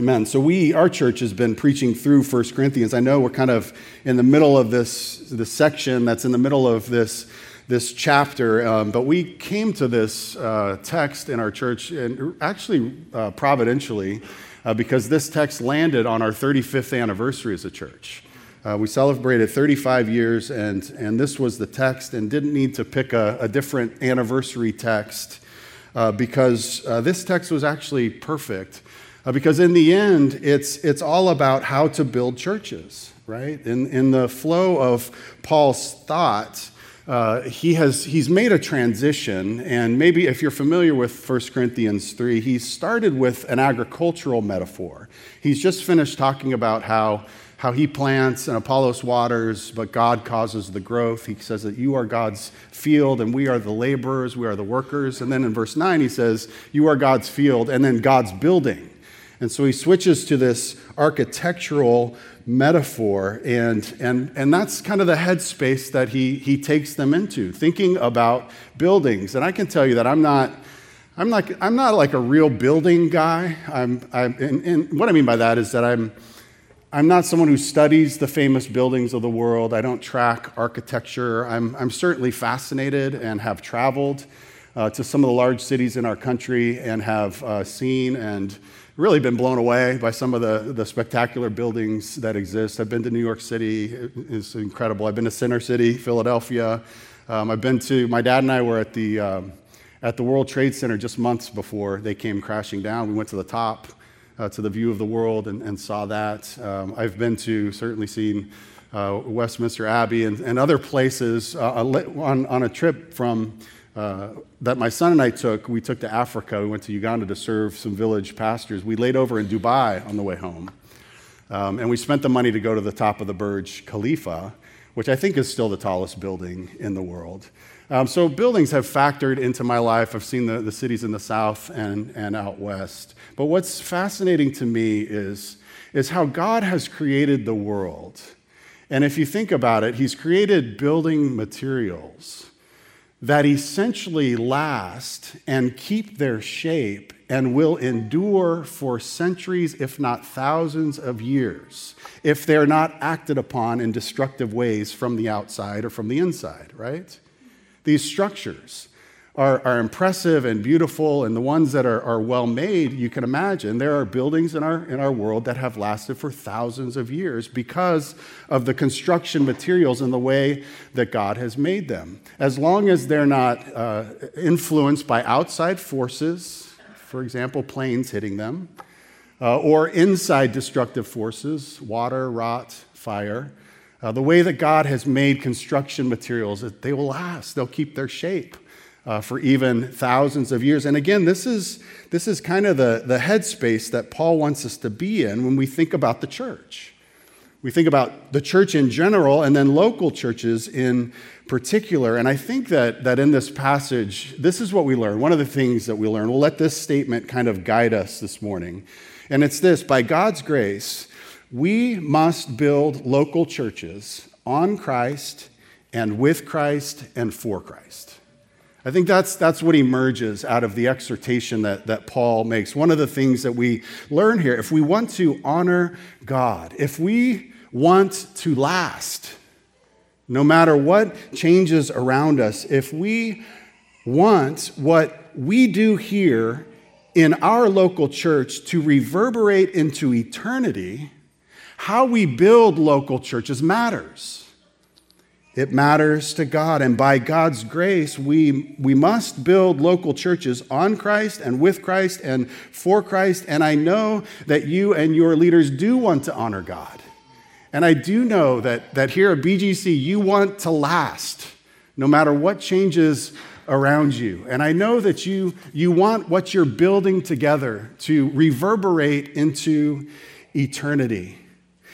Amen. So we, our church, has been preaching through 1 Corinthians. I know we're kind of in the middle of this, this section that's in the middle of this, this chapter, um, but we came to this uh, text in our church, and actually uh, providentially, uh, because this text landed on our 35th anniversary as a church. Uh, we celebrated 35 years, and, and this was the text, and didn't need to pick a, a different anniversary text uh, because uh, this text was actually perfect. Uh, because in the end, it's, it's all about how to build churches, right? In, in the flow of Paul's thought, uh, he has, he's made a transition, and maybe if you're familiar with 1 Corinthians 3, he started with an agricultural metaphor. He's just finished talking about how, how he plants and Apollos waters, but God causes the growth. He says that you are God's field, and we are the laborers, we are the workers. And then in verse 9, he says, You are God's field, and then God's building. And so he switches to this architectural metaphor, and, and, and that's kind of the headspace that he, he takes them into, thinking about buildings. And I can tell you that I'm not. I'm not, I'm not like a real building guy. I'm, I'm, and, and what I mean by that is that I'm, I'm not someone who studies the famous buildings of the world. I don't track architecture. I'm, I'm certainly fascinated and have traveled uh, to some of the large cities in our country and have uh, seen and really been blown away by some of the, the spectacular buildings that exist. I've been to New York City, it's incredible. I've been to Center City, Philadelphia. Um, I've been to, my dad and I were at the, um, at the World Trade Center just months before they came crashing down. We went to the top, uh, to the view of the world, and, and saw that. Um, I've been to, certainly seen uh, Westminster Abbey and, and other places uh, on, on a trip from uh, that my son and I took, we took to Africa. We went to Uganda to serve some village pastors. We laid over in Dubai on the way home. Um, and we spent the money to go to the top of the Burj Khalifa, which I think is still the tallest building in the world. Um, so buildings have factored into my life. I've seen the, the cities in the south and, and out west. But what's fascinating to me is, is how God has created the world. And if you think about it, He's created building materials that essentially last and keep their shape and will endure for centuries, if not thousands of years, if they're not acted upon in destructive ways from the outside or from the inside, right? These structures are, are impressive and beautiful, and the ones that are, are well made, you can imagine. There are buildings in our, in our world that have lasted for thousands of years because of the construction materials and the way that God has made them. As long as they're not uh, influenced by outside forces, for example, planes hitting them, uh, or inside destructive forces, water, rot, fire. Uh, the way that God has made construction materials, they will last, they'll keep their shape uh, for even thousands of years. And again, this is, this is kind of the, the headspace that Paul wants us to be in when we think about the church. We think about the church in general and then local churches in particular. And I think that, that in this passage, this is what we learn. One of the things that we learn, we'll let this statement kind of guide us this morning. And it's this by God's grace, we must build local churches on Christ and with Christ and for Christ. I think that's, that's what emerges out of the exhortation that, that Paul makes. One of the things that we learn here, if we want to honor God, if we want to last, no matter what changes around us, if we want what we do here in our local church to reverberate into eternity, how we build local churches matters. It matters to God. And by God's grace, we, we must build local churches on Christ and with Christ and for Christ. And I know that you and your leaders do want to honor God. And I do know that, that here at BGC, you want to last no matter what changes around you. And I know that you, you want what you're building together to reverberate into eternity.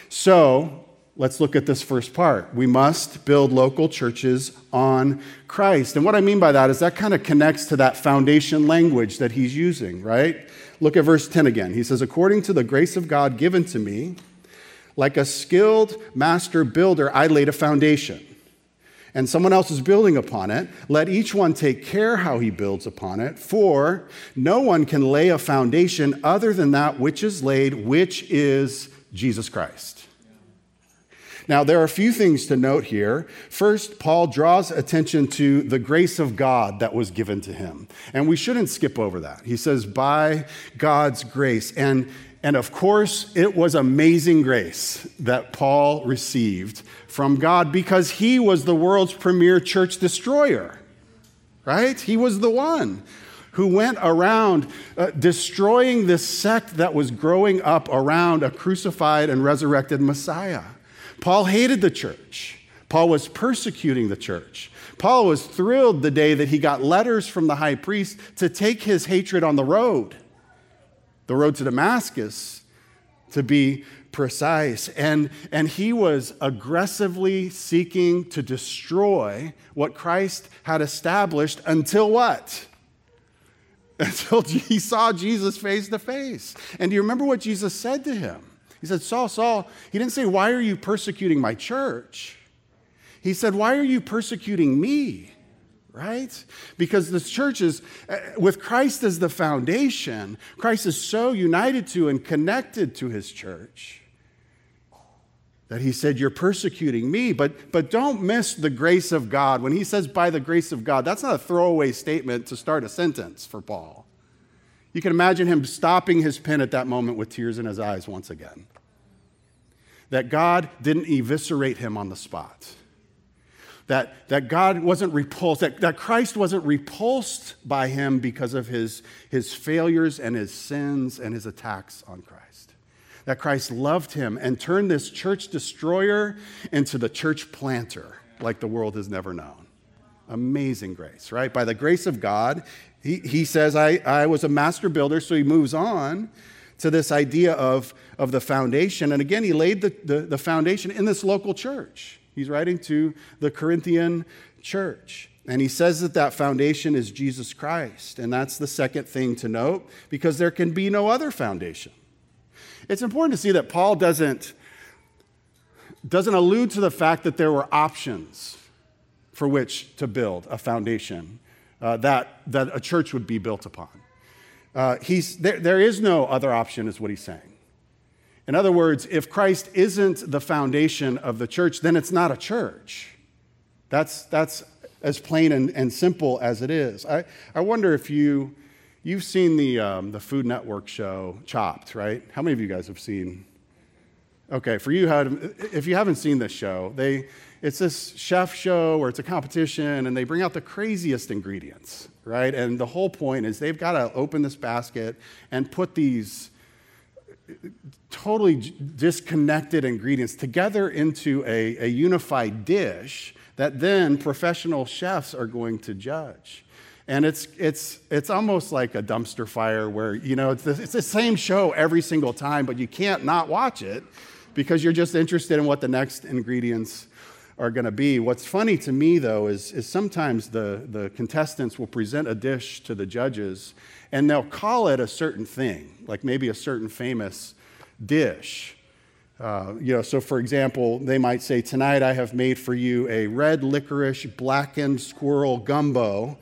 So, Let's look at this first part. We must build local churches on Christ. And what I mean by that is that kind of connects to that foundation language that he's using, right? Look at verse 10 again. He says, According to the grace of God given to me, like a skilled master builder, I laid a foundation. and someone else is building upon it, let each one take care how he builds upon it, for no one can lay a foundation other than that which is laid, which is Jesus Christ. Now, there are a few things to note here. First, Paul draws attention to the grace of God that was given to him. And we shouldn't skip over that. He says, by God's grace. And, and of course, it was amazing grace that Paul received from God because he was the world's premier church destroyer, right? He was the one who went around uh, destroying this sect that was growing up around a crucified and resurrected Messiah. Paul hated the church. Paul was persecuting the church. Paul was thrilled the day that he got letters from the high priest to take his hatred on the road, the road to Damascus, to be precise. And, and he was aggressively seeking to destroy what Christ had established until what? Until he saw Jesus face to face. And do you remember what Jesus said to him? He said, Saul, Saul, he didn't say, Why are you persecuting my church? He said, Why are you persecuting me? Right? Because the church is, uh, with Christ as the foundation, Christ is so united to and connected to his church that he said, You're persecuting me. But, but don't miss the grace of God. When he says, By the grace of God, that's not a throwaway statement to start a sentence for Paul. You can imagine him stopping his pen at that moment with tears in his eyes once again. That God didn't eviscerate him on the spot. That, that God wasn't repulsed, that, that Christ wasn't repulsed by him because of his, his failures and his sins and his attacks on Christ. That Christ loved him and turned this church destroyer into the church planter like the world has never known. Amazing grace, right? By the grace of God, he, he says, I, I was a master builder, so he moves on to this idea of, of the foundation. And again, he laid the, the, the foundation in this local church. He's writing to the Corinthian church. And he says that that foundation is Jesus Christ. And that's the second thing to note because there can be no other foundation. It's important to see that Paul doesn't, doesn't allude to the fact that there were options for which to build a foundation uh, that, that a church would be built upon. Uh, he's, there, there is no other option, is what he's saying. In other words, if Christ isn't the foundation of the church, then it's not a church. That's, that's as plain and, and simple as it is. I, I wonder if you, you've seen the, um, the Food Network show Chopped, right? How many of you guys have seen? Okay, for you, if you haven't seen this show, they, it's this chef show where it's a competition and they bring out the craziest ingredients, right? And the whole point is they've got to open this basket and put these totally disconnected ingredients together into a, a unified dish that then professional chefs are going to judge. And it's, it's, it's almost like a dumpster fire where, you know, it's the, it's the same show every single time, but you can't not watch it because you're just interested in what the next ingredients are going to be. What's funny to me, though, is, is sometimes the, the contestants will present a dish to the judges and they'll call it a certain thing, like maybe a certain famous dish. Uh, you know, so for example, they might say, Tonight I have made for you a red licorice blackened squirrel gumbo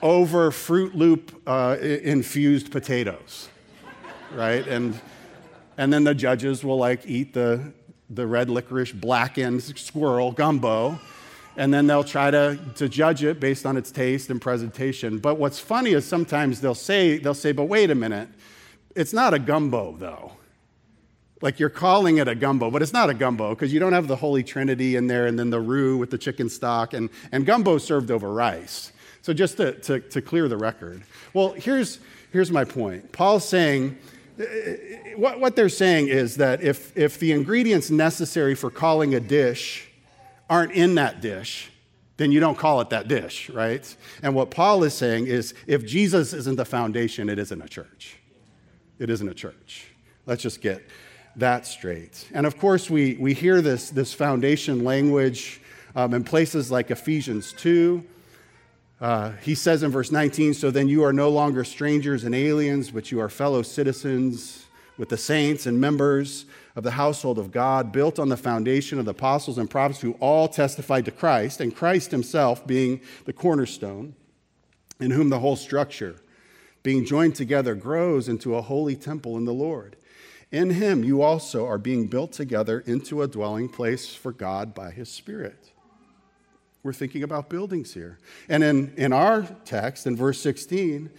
over Fruit Loop uh, infused potatoes, right? And, and then the judges will like eat the, the red licorice blackened squirrel gumbo, and then they'll try to, to judge it based on its taste and presentation. But what's funny is sometimes they'll say, they'll say, but wait a minute, it's not a gumbo though. Like you're calling it a gumbo, but it's not a gumbo because you don't have the Holy Trinity in there and then the roux with the chicken stock, and, and gumbo served over rice. So just to, to, to clear the record. Well, here's, here's my point. Paul's saying, what, what they're saying is that if, if the ingredients necessary for calling a dish aren't in that dish, then you don't call it that dish, right? And what Paul is saying is if Jesus isn't the foundation, it isn't a church. It isn't a church. Let's just get that straight. And of course, we, we hear this, this foundation language um, in places like Ephesians 2 uh, he says in verse 19, So then you are no longer strangers and aliens, but you are fellow citizens with the saints and members of the household of God, built on the foundation of the apostles and prophets who all testified to Christ, and Christ himself being the cornerstone, in whom the whole structure, being joined together, grows into a holy temple in the Lord. In him you also are being built together into a dwelling place for God by his Spirit. We're thinking about buildings here. And in, in our text, in verse 16,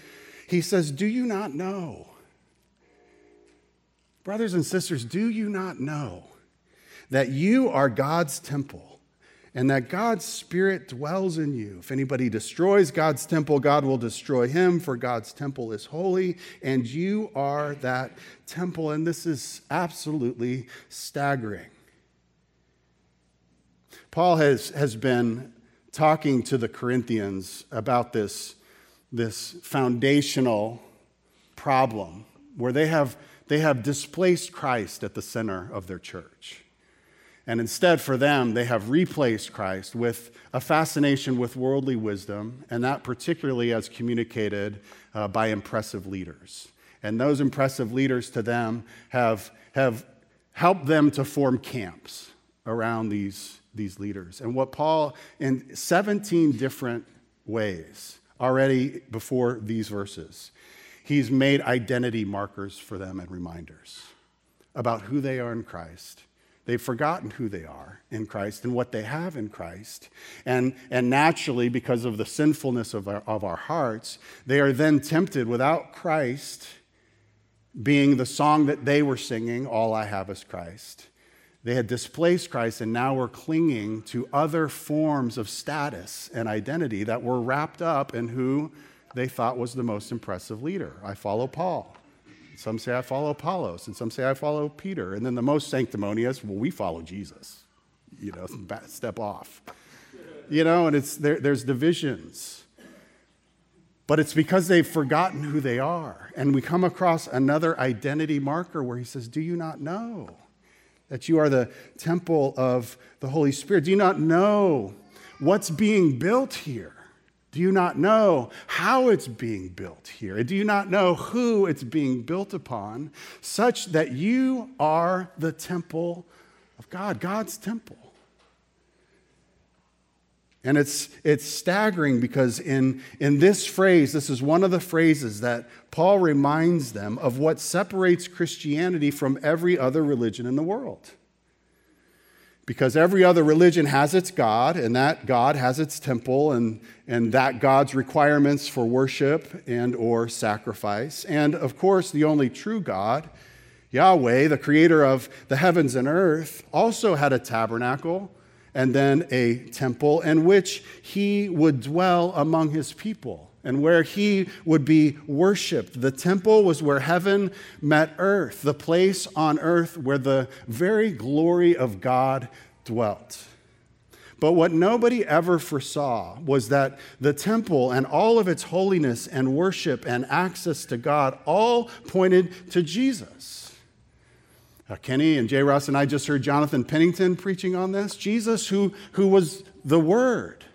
he says, Do you not know? Brothers and sisters, do you not know that you are God's temple and that God's Spirit dwells in you? If anybody destroys God's temple, God will destroy him, for God's temple is holy, and you are that temple. And this is absolutely staggering. Paul has, has been talking to the Corinthians about this, this foundational problem where they have they have displaced Christ at the center of their church. And instead, for them, they have replaced Christ with a fascination with worldly wisdom, and that particularly as communicated uh, by impressive leaders. And those impressive leaders to them have, have helped them to form camps around these, these leaders. And what Paul, in 17 different ways, already before these verses, He's made identity markers for them and reminders about who they are in Christ. They've forgotten who they are in Christ and what they have in Christ. And, and naturally, because of the sinfulness of our, of our hearts, they are then tempted without Christ being the song that they were singing, All I Have is Christ. They had displaced Christ and now were clinging to other forms of status and identity that were wrapped up in who they thought was the most impressive leader. I follow Paul. Some say I follow Apollos, and some say I follow Peter. And then the most sanctimonious, well, we follow Jesus. You know, step off. You know, and it's there, there's divisions. But it's because they've forgotten who they are. And we come across another identity marker where he says, Do you not know that you are the temple of the Holy Spirit? Do you not know what's being built here? Do you not know how it's being built here? Do you not know who it's being built upon, such that you are the temple of God, God's temple? And it's, it's staggering because in, in this phrase, this is one of the phrases that Paul reminds them of what separates Christianity from every other religion in the world because every other religion has its God, and that God has its temple, and, and that God's requirements for worship and or sacrifice. And of course, the only true God, Yahweh, the creator of the heavens and earth, also had a tabernacle and then a temple in which he would dwell among his people and where he would be worshiped. The temple was where heaven met earth, the place on earth where the very glory of God dwelt. But what nobody ever foresaw was that the temple and all of its holiness and worship and access to God all pointed to Jesus. Uh, Kenny and Jay Ross and I just heard Jonathan Pennington preaching on this. Jesus, who, who was the Word,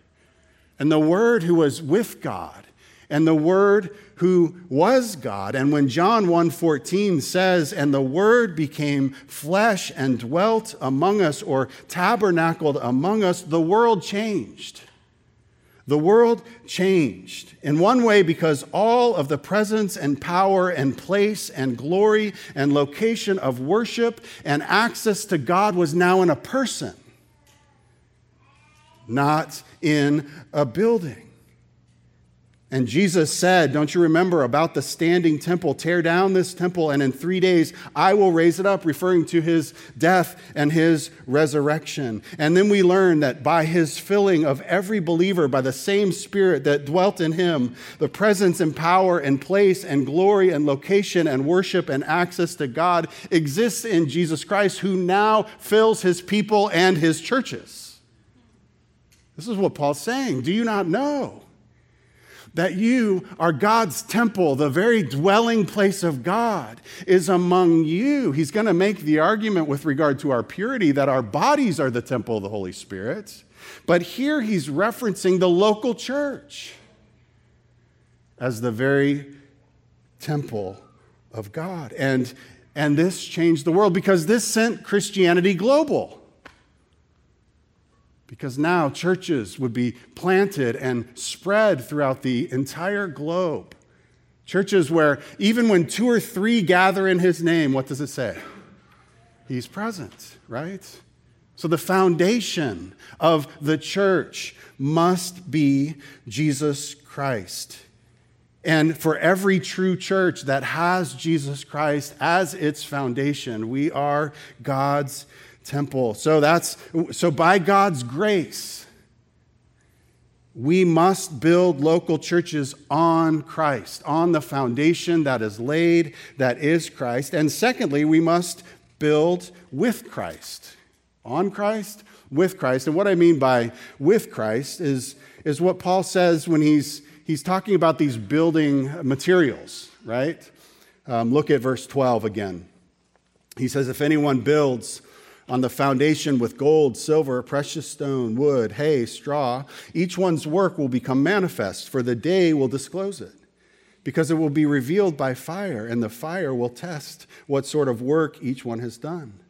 and the Word who was with God and the word who was God. And when John 1:14 says, "And the word became flesh and dwelt among us or tabernacled among us," the world changed. The world changed. In one way, because all of the presence and power and place and glory and location of worship and access to God was now in a person, not in a building. And Jesus said, Don't you remember about the standing temple? Tear down this temple, and in three days I will raise it up, referring to his death and his resurrection. And then we learn that by his filling of every believer by the same Spirit that dwelt in him, the presence and power and place and glory and location and worship and access to God exists in Jesus Christ, who now fills his people and his churches. This is what Paul's saying. Do you not know? That you are God's temple, the very dwelling place of God is among you. He's going to make the argument with regard to our purity that our bodies are the temple of the Holy Spirit. But here he's referencing the local church as the very temple of God. And And this changed the world because this sent Christianity global. Because now churches would be planted and spread throughout the entire globe. Churches where even when two or three gather in his name, what does it say? He's present, right? So the foundation of the church must be Jesus Christ. And for every true church that has Jesus Christ as its foundation, we are God's temple. So that's so by God's grace, we must build local churches on Christ, on the foundation that is laid, that is Christ. And secondly, we must build with Christ. On Christ, with Christ. And what I mean by with Christ is, is what Paul says when he's, he's talking about these building materials, right? Um, look at verse 12 again. He says, If anyone builds on the foundation with gold, silver, precious stone, wood, hay, straw, each one's work will become manifest, for the day will disclose it. Because it will be revealed by fire, and the fire will test what sort of work each one has done.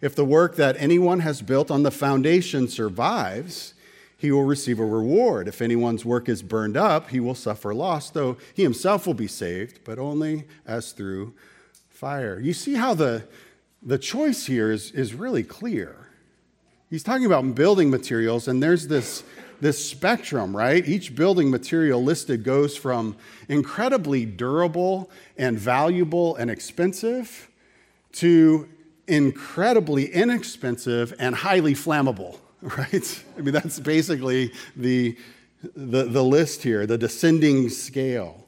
If the work that anyone has built on the foundation survives, he will receive a reward. If anyone's work is burned up, he will suffer loss, though he himself will be saved, but only as through fire. You see how the, the choice here is, is really clear. He's talking about building materials, and there's this, this spectrum, right? Each building material listed goes from incredibly durable and valuable and expensive to incredibly inexpensive and highly flammable, right? I mean, that's basically the, the, the list here, the descending scale.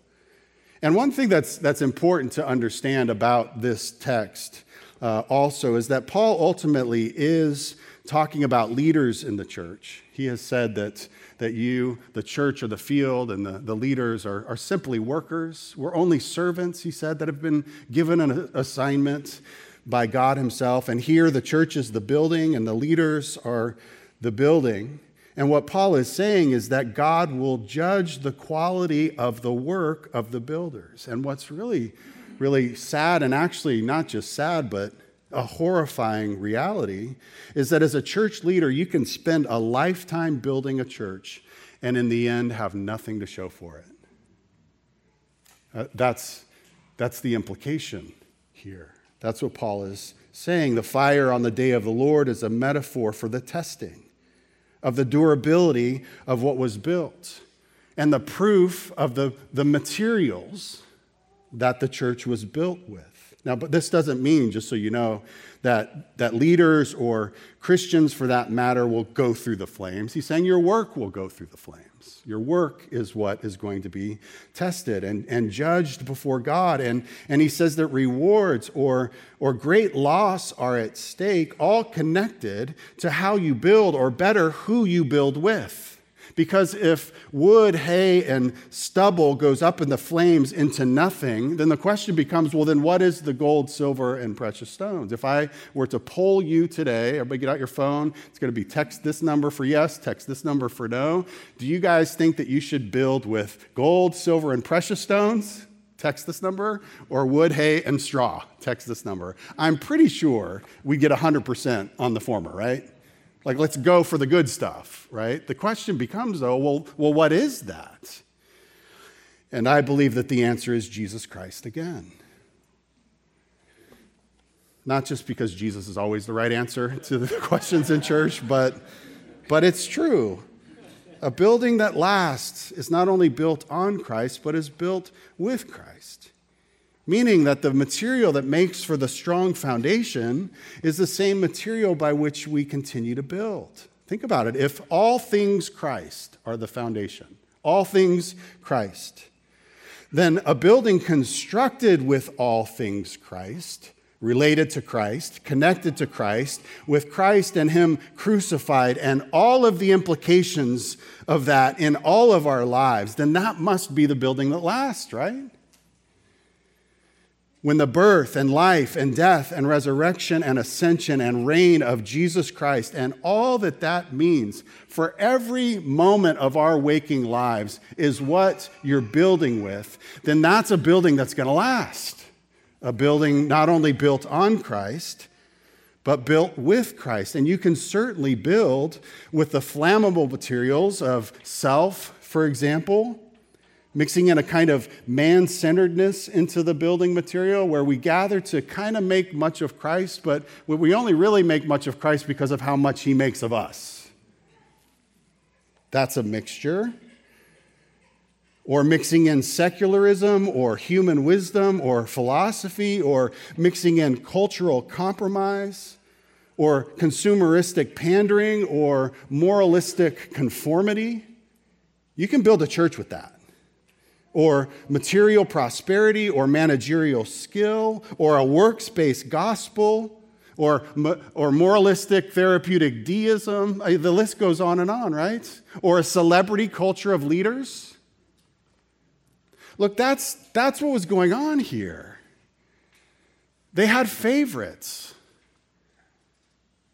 And one thing that's, that's important to understand about this text uh, also is that Paul ultimately is talking about leaders in the church. He has said that, that you, the church or the field, and the, the leaders are, are simply workers. We're only servants, he said, that have been given an assignment by God Himself. And here, the church is the building, and the leaders are the building. And what Paul is saying is that God will judge the quality of the work of the builders. And what's really, really sad, and actually not just sad, but a horrifying reality, is that as a church leader, you can spend a lifetime building a church and in the end have nothing to show for it. Uh, that's, that's the implication here. That's what Paul is saying. The fire on the day of the Lord is a metaphor for the testing of the durability of what was built and the proof of the, the materials that the church was built with. Now, but this doesn't mean, just so you know, that, that leaders or Christians for that matter will go through the flames. He's saying your work will go through the flames. Your work is what is going to be tested and, and judged before God. And, and he says that rewards or, or great loss are at stake, all connected to how you build, or better, who you build with. Because if wood, hay, and stubble goes up in the flames into nothing, then the question becomes well, then what is the gold, silver, and precious stones? If I were to poll you today, everybody get out your phone, it's going to be text this number for yes, text this number for no. Do you guys think that you should build with gold, silver, and precious stones? Text this number, or wood, hay, and straw. Text this number. I'm pretty sure we get 100% on the former, right? Like, let's go for the good stuff, right? The question becomes, though, well, well, what is that? And I believe that the answer is Jesus Christ again. Not just because Jesus is always the right answer to the questions in church, but, but it's true. A building that lasts is not only built on Christ, but is built with Christ meaning that the material that makes for the strong foundation is the same material by which we continue to build. Think about it. If all things Christ are the foundation, all things Christ, then a building constructed with all things Christ, related to Christ, connected to Christ, with Christ and Him crucified, and all of the implications of that in all of our lives, then that must be the building that lasts, right? When the birth and life and death and resurrection and ascension and reign of Jesus Christ and all that that means for every moment of our waking lives is what you're building with, then that's a building that's going to last. a building not only built on Christ, but built with Christ. And you can certainly build with the flammable materials of self, for example, mixing in a kind of man centeredness into the building material where we gather to kind of make much of Christ, but we only really make much of Christ because of how much he makes of us. That's a mixture. Or mixing in secularism or human wisdom or philosophy or mixing in cultural compromise or consumeristic pandering or moralistic conformity. You can build a church with that or material prosperity, or managerial skill, or a works-based gospel, or, or moralistic therapeutic deism. Uh, the list goes on and on, right? Or a celebrity culture of leaders. Look, that's, that's what was going on here. They had favorites.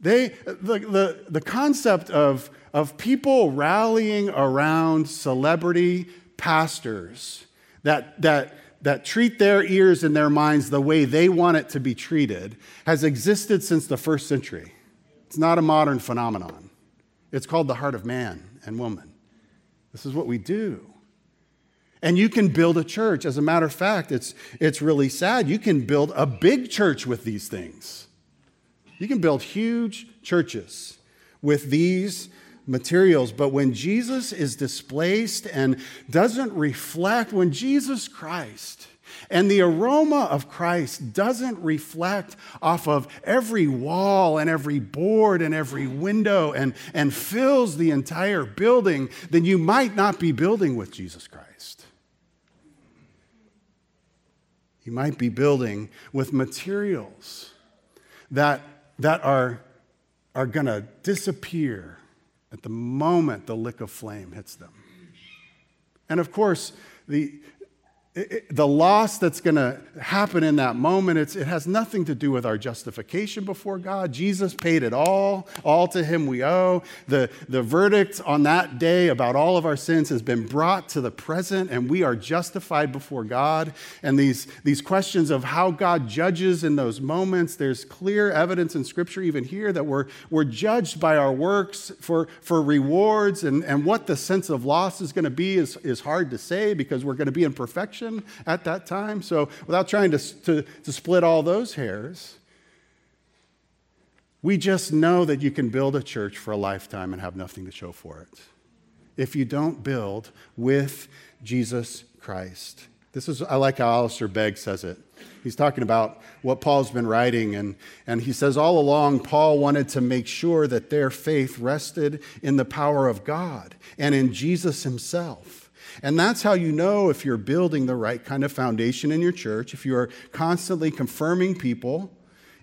They, the, the, the concept of, of people rallying around celebrity pastors that, that, that treat their ears and their minds the way they want it to be treated has existed since the first century. It's not a modern phenomenon. It's called the heart of man and woman. This is what we do. And you can build a church. As a matter of fact, it's, it's really sad. You can build a big church with these things. You can build huge churches with these materials. But when Jesus is displaced and doesn't reflect, when Jesus Christ and the aroma of Christ doesn't reflect off of every wall and every board and every window and, and fills the entire building, then you might not be building with Jesus Christ. You might be building with materials that, that are, are going to disappear at the moment the lick of flame hits them. And of course, the, the loss that's going to happen in that moment, it has nothing to do with our justification before God. Jesus paid it all. All to him we owe. The, the verdict on that day about all of our sins has been brought to the present, and we are justified before God. And these, these questions of how God judges in those moments, there's clear evidence in Scripture, even here, that we're, we're judged by our works for, for rewards. And, and what the sense of loss is going to be is, is hard to say because we're going to be in perfection at that time. So, without trying to, to, to split all those hairs, we just know that you can build a church for a lifetime and have nothing to show for it if you don't build with Jesus Christ. This is, I like how Alistair Begg says it. He's talking about what Paul's been writing, and, and he says all along, Paul wanted to make sure that their faith rested in the power of God and in Jesus himself. And that's how you know if you're building the right kind of foundation in your church, if you are constantly confirming people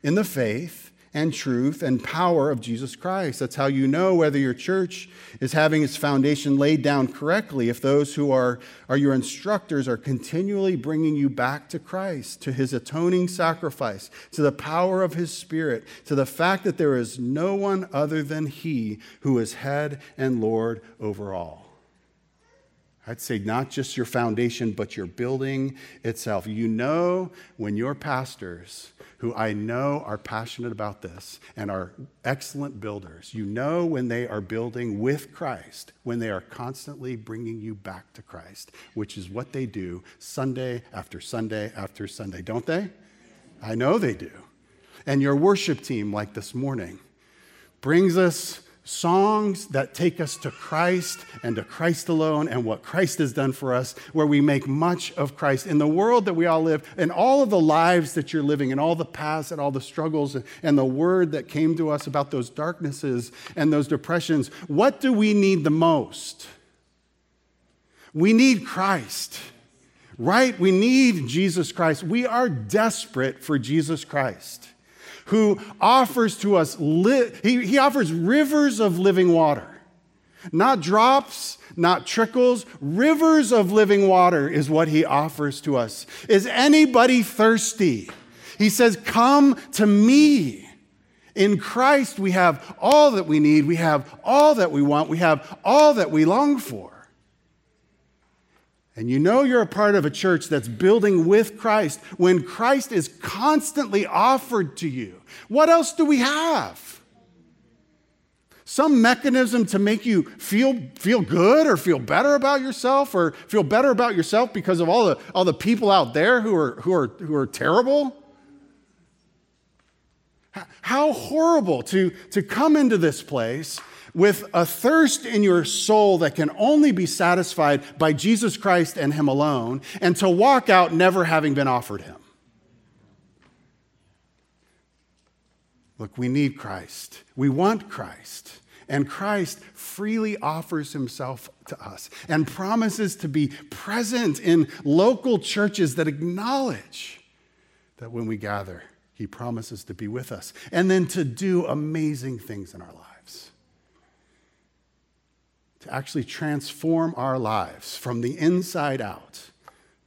in the faith and truth and power of Jesus Christ. That's how you know whether your church is having its foundation laid down correctly, if those who are, are your instructors are continually bringing you back to Christ, to his atoning sacrifice, to the power of his Spirit, to the fact that there is no one other than he who is head and Lord over all. I'd say not just your foundation, but your building itself. You know when your pastors, who I know are passionate about this and are excellent builders, you know when they are building with Christ, when they are constantly bringing you back to Christ, which is what they do Sunday after Sunday after Sunday, don't they? I know they do. And your worship team, like this morning, brings us songs that take us to Christ and to Christ alone and what Christ has done for us, where we make much of Christ. In the world that we all live, and all of the lives that you're living, and all the paths and all the struggles, and the word that came to us about those darknesses and those depressions, what do we need the most? We need Christ. Right? We need Jesus Christ. We are desperate for Jesus Christ who offers to us, li- he, he offers rivers of living water. Not drops, not trickles, rivers of living water is what he offers to us. Is anybody thirsty? He says, Come to me. In Christ, we have all that we need, we have all that we want, we have all that we long for. And you know you're a part of a church that's building with Christ when Christ is constantly offered to you, what else do we have? Some mechanism to make you feel, feel good or feel better about yourself or feel better about yourself because of all the, all the people out there who are, who, are, who are terrible? How horrible to, to come into this place with a thirst in your soul that can only be satisfied by Jesus Christ and Him alone, and to walk out never having been offered Him. Look, we need Christ. We want Christ. And Christ freely offers himself to us and promises to be present in local churches that acknowledge that when we gather, he promises to be with us and then to do amazing things in our lives to actually transform our lives from the inside out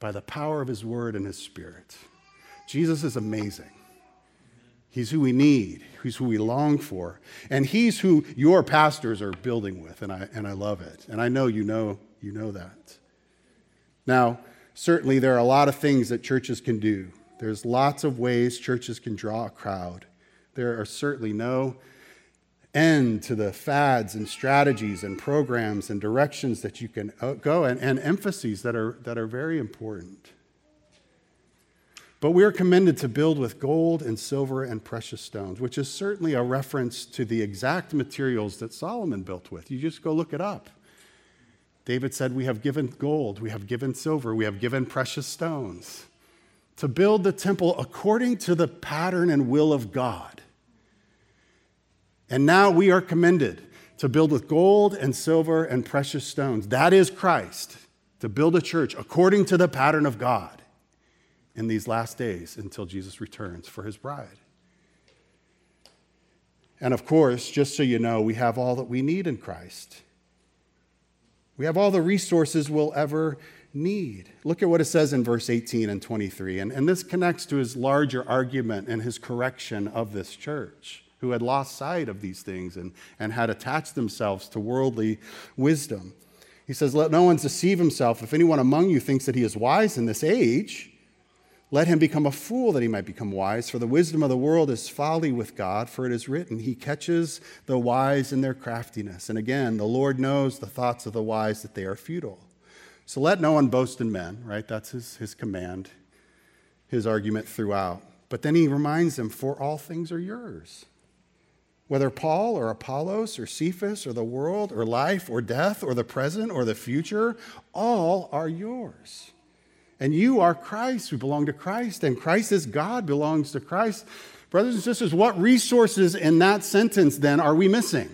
by the power of His Word and His Spirit. Jesus is amazing. He's who we need, He's who we long for, and He's who your pastors are building with, and I, and I love it. And I know you know you know that. Now, certainly there are a lot of things that churches can do. There's lots of ways churches can draw a crowd. There are certainly no end to the fads and strategies and programs and directions that you can uh, go and, and emphases that are, that are very important. But we are commended to build with gold and silver and precious stones, which is certainly a reference to the exact materials that Solomon built with. You just go look it up. David said, We have given gold, we have given silver, we have given precious stones to build the temple according to the pattern and will of God. And now we are commended to build with gold and silver and precious stones. That is Christ, to build a church according to the pattern of God in these last days until Jesus returns for his bride. And of course, just so you know, we have all that we need in Christ. We have all the resources we'll ever need. Look at what it says in verse 18 and 23. And, and this connects to his larger argument and his correction of this church who had lost sight of these things and, and had attached themselves to worldly wisdom. He says, Let no one deceive himself. If anyone among you thinks that he is wise in this age, let him become a fool that he might become wise. For the wisdom of the world is folly with God, for it is written, He catches the wise in their craftiness. And again, the Lord knows the thoughts of the wise that they are futile. So let no one boast in men, right? That's his, his command, his argument throughout. But then he reminds them, For all things are yours whether Paul or Apollos or Cephas or the world or life or death or the present or the future, all are yours. And you are Christ. We belong to Christ, and Christ is God, belongs to Christ. Brothers and sisters, what resources in that sentence then are we missing?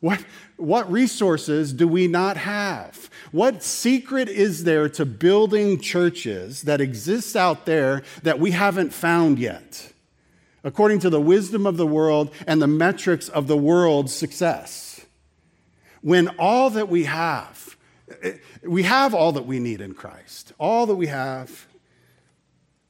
What, what resources do we not have? What secret is there to building churches that exists out there that we haven't found yet? According to the wisdom of the world and the metrics of the world's success. When all that we have, we have all that we need in Christ. All that we have,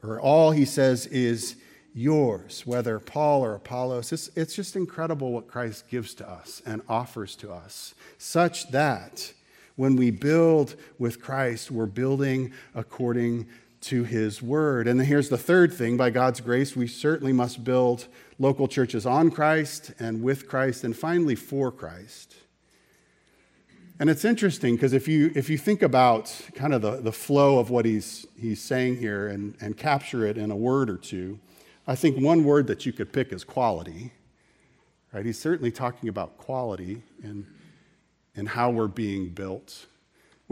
or all he says, is yours, whether Paul or Apollos. It's, it's just incredible what Christ gives to us and offers to us, such that when we build with Christ, we're building according to his word. And here's the third thing by God's grace, we certainly must build local churches on Christ and with Christ and finally for Christ. And it's interesting because if you, if you think about kind of the, the flow of what he's, he's saying here and, and capture it in a word or two, I think one word that you could pick is quality. Right? He's certainly talking about quality and, and how we're being built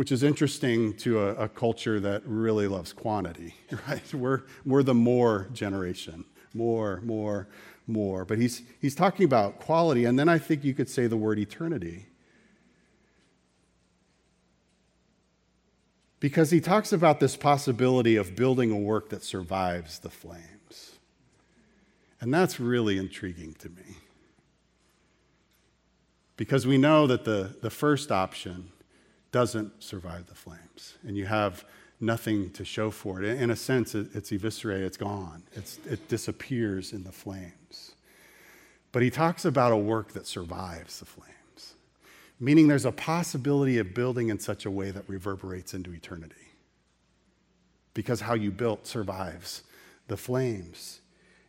which is interesting to a, a, culture that really loves quantity, right? We're, we're the more generation, more, more, more. But he's, he's talking about quality, and then I think you could say the word eternity. Because he talks about this possibility of building a work that survives the flames. And that's really intriguing to me. Because we know that the, the first option doesn't survive the flames. And you have nothing to show for it. In a sense, it's eviscerated, it's gone, it's, it disappears in the flames. But he talks about a work that survives the flames, meaning there's a possibility of building in such a way that reverberates into eternity. Because how you built survives the flames.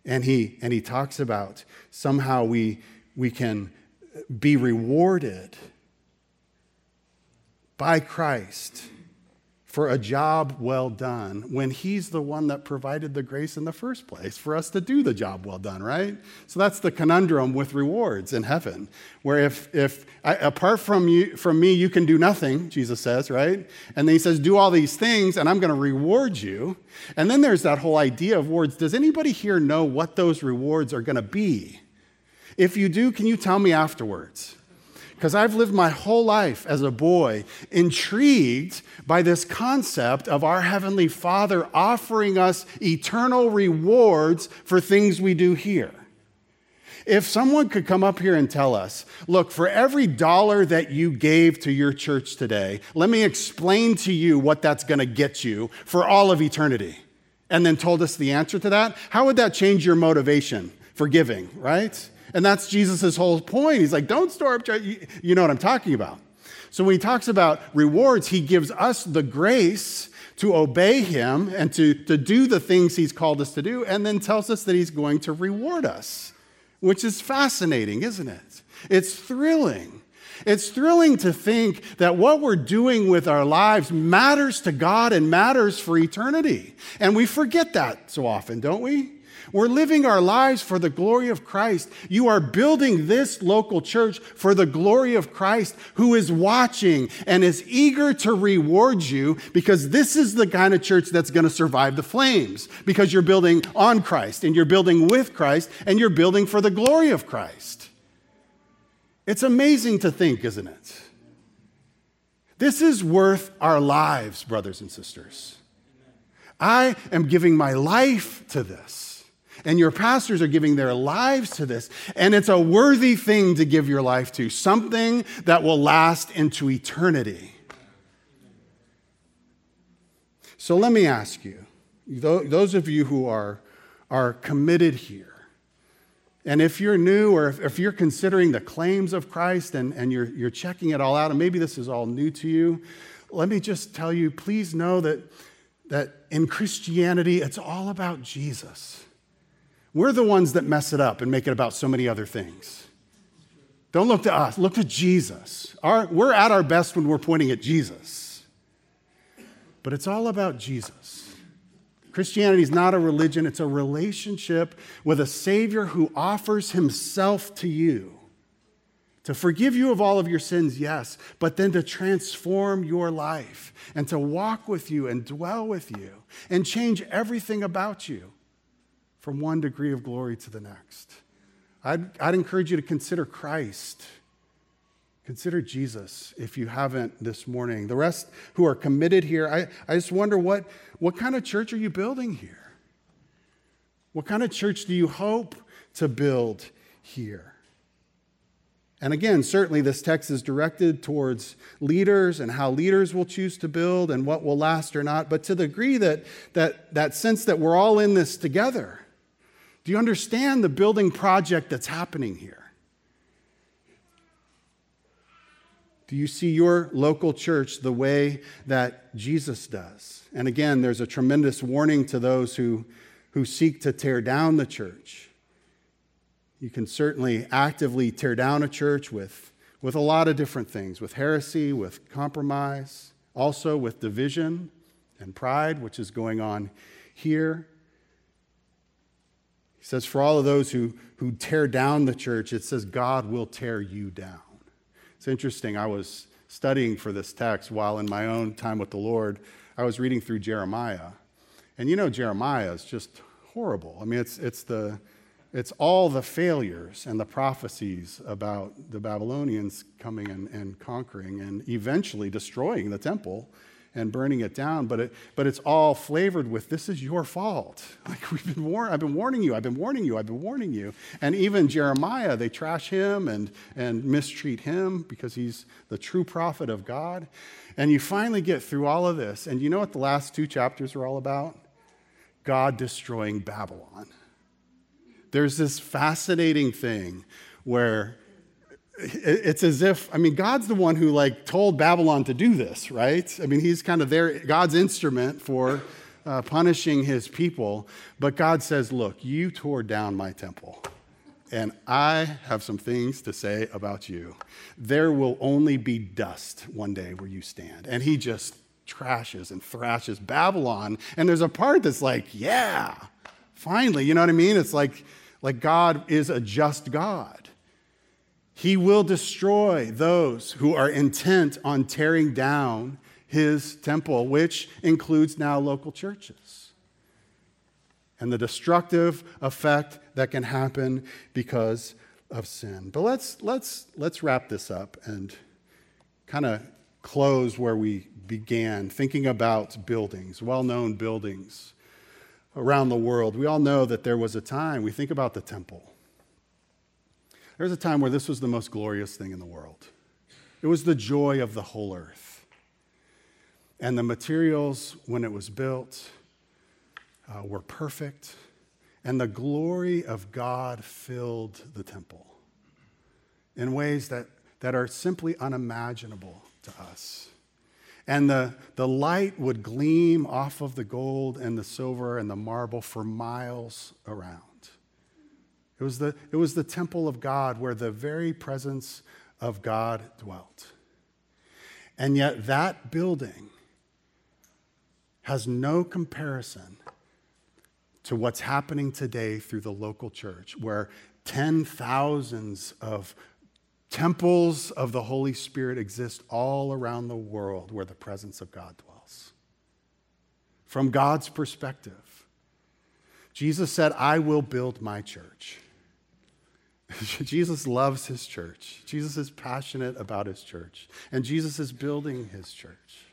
And he, and he talks about somehow we, we can be rewarded by Christ for a job well done when he's the one that provided the grace in the first place for us to do the job well done right? So that's the conundrum with rewards in heaven where if if I, apart from you from me you can do nothing jesus says right? And then he says do all these things and i'm going to reward you. And then there's that whole idea of rewards. Does anybody here know what those rewards are going to be? If you do can you tell me afterwards because I've lived my whole life as a boy intrigued by this concept of our Heavenly Father offering us eternal rewards for things we do here. If someone could come up here and tell us, look, for every dollar that you gave to your church today, let me explain to you what that's going to get you for all of eternity, and then told us the answer to that, how would that change your motivation for giving, right? And that's Jesus' whole point. He's like, don't store up, you know what I'm talking about. So when he talks about rewards, he gives us the grace to obey him and to, to do the things he's called us to do, and then tells us that he's going to reward us, which is fascinating, isn't it? It's thrilling. It's thrilling to think that what we're doing with our lives matters to God and matters for eternity. And we forget that so often, don't we? We're living our lives for the glory of Christ. You are building this local church for the glory of Christ, who is watching and is eager to reward you because this is the kind of church that's going to survive the flames because you're building on Christ and you're building with Christ and you're building for the glory of Christ. It's amazing to think, isn't it? This is worth our lives, brothers and sisters. I am giving my life to this. And your pastors are giving their lives to this. And it's a worthy thing to give your life to, something that will last into eternity. So let me ask you, those of you who are, are committed here, and if you're new or if, if you're considering the claims of Christ and, and you're, you're checking it all out, and maybe this is all new to you, let me just tell you please know that, that in Christianity, it's all about Jesus. We're the ones that mess it up and make it about so many other things. Don't look to us, look to Jesus. Our, we're at our best when we're pointing at Jesus. But it's all about Jesus. Christianity is not a religion, it's a relationship with a Savior who offers Himself to you to forgive you of all of your sins, yes, but then to transform your life and to walk with you and dwell with you and change everything about you from one degree of glory to the next. I'd, I'd encourage you to consider Christ. Consider Jesus if you haven't this morning. The rest who are committed here, I, I just wonder what, what kind of church are you building here? What kind of church do you hope to build here? And again, certainly this text is directed towards leaders and how leaders will choose to build and what will last or not. But to the degree that that, that sense that we're all in this together, do you understand the building project that's happening here? Do you see your local church the way that Jesus does? And again, there's a tremendous warning to those who, who seek to tear down the church. You can certainly actively tear down a church with, with a lot of different things with heresy, with compromise, also with division and pride, which is going on here. He says, for all of those who, who tear down the church, it says, God will tear you down. It's interesting. I was studying for this text while in my own time with the Lord, I was reading through Jeremiah. And you know, Jeremiah is just horrible. I mean, it's, it's, the, it's all the failures and the prophecies about the Babylonians coming and, and conquering and eventually destroying the temple and burning it down, but, it, but it's all flavored with this is your fault. Like we've been war- I've been warning you, I've been warning you, I've been warning you. And even Jeremiah, they trash him and, and mistreat him because he's the true prophet of God. And you finally get through all of this, and you know what the last two chapters are all about? God destroying Babylon. There's this fascinating thing where it's as if, I mean, God's the one who like told Babylon to do this, right? I mean, he's kind of there, God's instrument for uh, punishing his people. But God says, look, you tore down my temple. And I have some things to say about you. There will only be dust one day where you stand. And he just trashes and thrashes Babylon. And there's a part that's like, yeah, finally. You know what I mean? It's like, like God is a just God. He will destroy those who are intent on tearing down his temple, which includes now local churches. And the destructive effect that can happen because of sin. But let's, let's, let's wrap this up and kind of close where we began, thinking about buildings, well known buildings around the world. We all know that there was a time, we think about the temple. There was a time where this was the most glorious thing in the world. It was the joy of the whole earth. And the materials, when it was built, uh, were perfect, and the glory of God filled the temple in ways that, that are simply unimaginable to us. And the, the light would gleam off of the gold and the silver and the marble for miles around. It was, the, it was the temple of God where the very presence of God dwelt. And yet, that building has no comparison to what's happening today through the local church, where ten thousands of temples of the Holy Spirit exist all around the world where the presence of God dwells. From God's perspective, Jesus said, I will build my church. Jesus loves his church. Jesus is passionate about his church. And Jesus is building his church.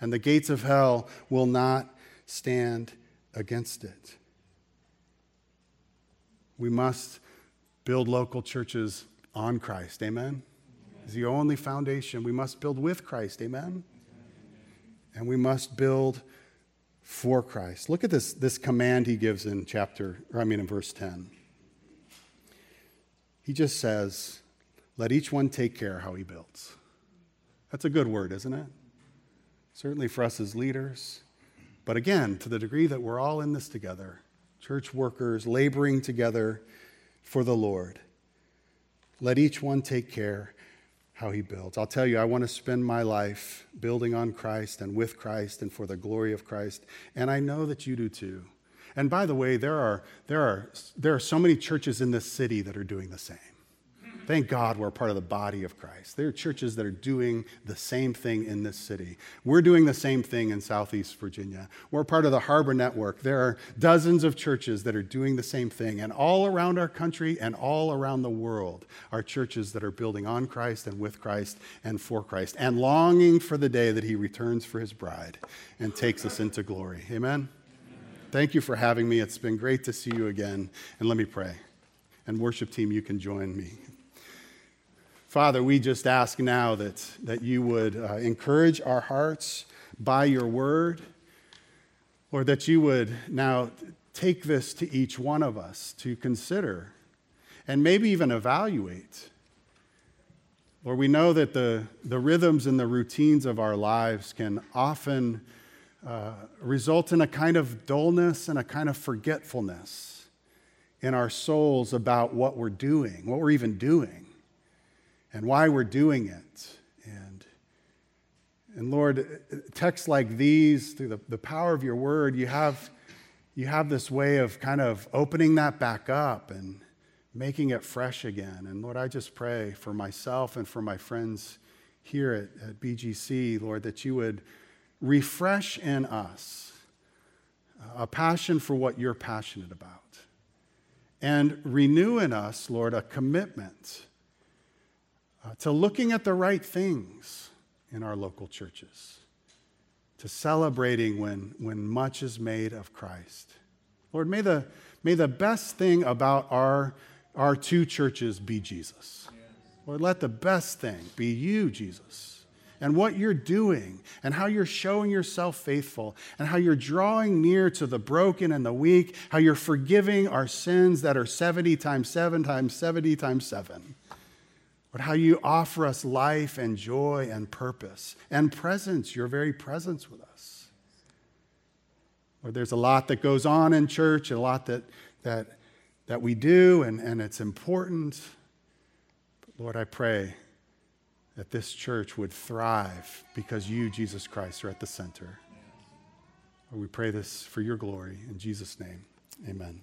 And the gates of hell will not stand against it. We must build local churches on Christ. Amen? Is the only foundation. We must build with Christ. Amen? And we must build for Christ. Look at this, this command he gives in chapter, or I mean in verse 10. He just says, let each one take care how he builds. That's a good word, isn't it? Certainly for us as leaders. But again, to the degree that we're all in this together, church workers laboring together for the Lord, let each one take care how he builds. I'll tell you, I want to spend my life building on Christ and with Christ and for the glory of Christ. And I know that you do too. And by the way, there are, there are, there are so many churches in this city that are doing the same. Thank God we're part of the body of Christ. There are churches that are doing the same thing in this city. We're doing the same thing in Southeast Virginia. We're part of the Harbor Network. There are dozens of churches that are doing the same thing. And all around our country and all around the world are churches that are building on Christ and with Christ and for Christ and longing for the day that He returns for His bride and takes us into glory. Amen. Thank you for having me. It's been great to see you again. And let me pray. And, worship team, you can join me. Father, we just ask now that, that you would uh, encourage our hearts by your word, or that you would now take this to each one of us to consider and maybe even evaluate. Lord, we know that the, the rhythms and the routines of our lives can often uh, result in a kind of dullness and a kind of forgetfulness in our souls about what we're doing, what we're even doing, and why we're doing it. And, and Lord, texts like these, through the, the power of your word, you have, you have this way of kind of opening that back up and making it fresh again. And Lord, I just pray for myself and for my friends here at, at BGC, Lord, that you would refresh in us a passion for what you're passionate about. And renew in us, Lord, a commitment uh, to looking at the right things in our local churches, to celebrating when, when much is made of Christ. Lord, may the, may the best thing about our, our two churches be Jesus. Lord, let the best thing be you, Jesus and what you're doing and how you're showing yourself faithful and how you're drawing near to the broken and the weak, how you're forgiving our sins that are 70 times 7 times 70 times 7. Lord, how you offer us life and joy and purpose and presence, your very presence with us. Lord, there's a lot that goes on in church, a lot that, that, that we do, and, and it's important. But Lord, I pray that this church would thrive because you, Jesus Christ, are at the center. We pray this for your glory. In Jesus' name, amen.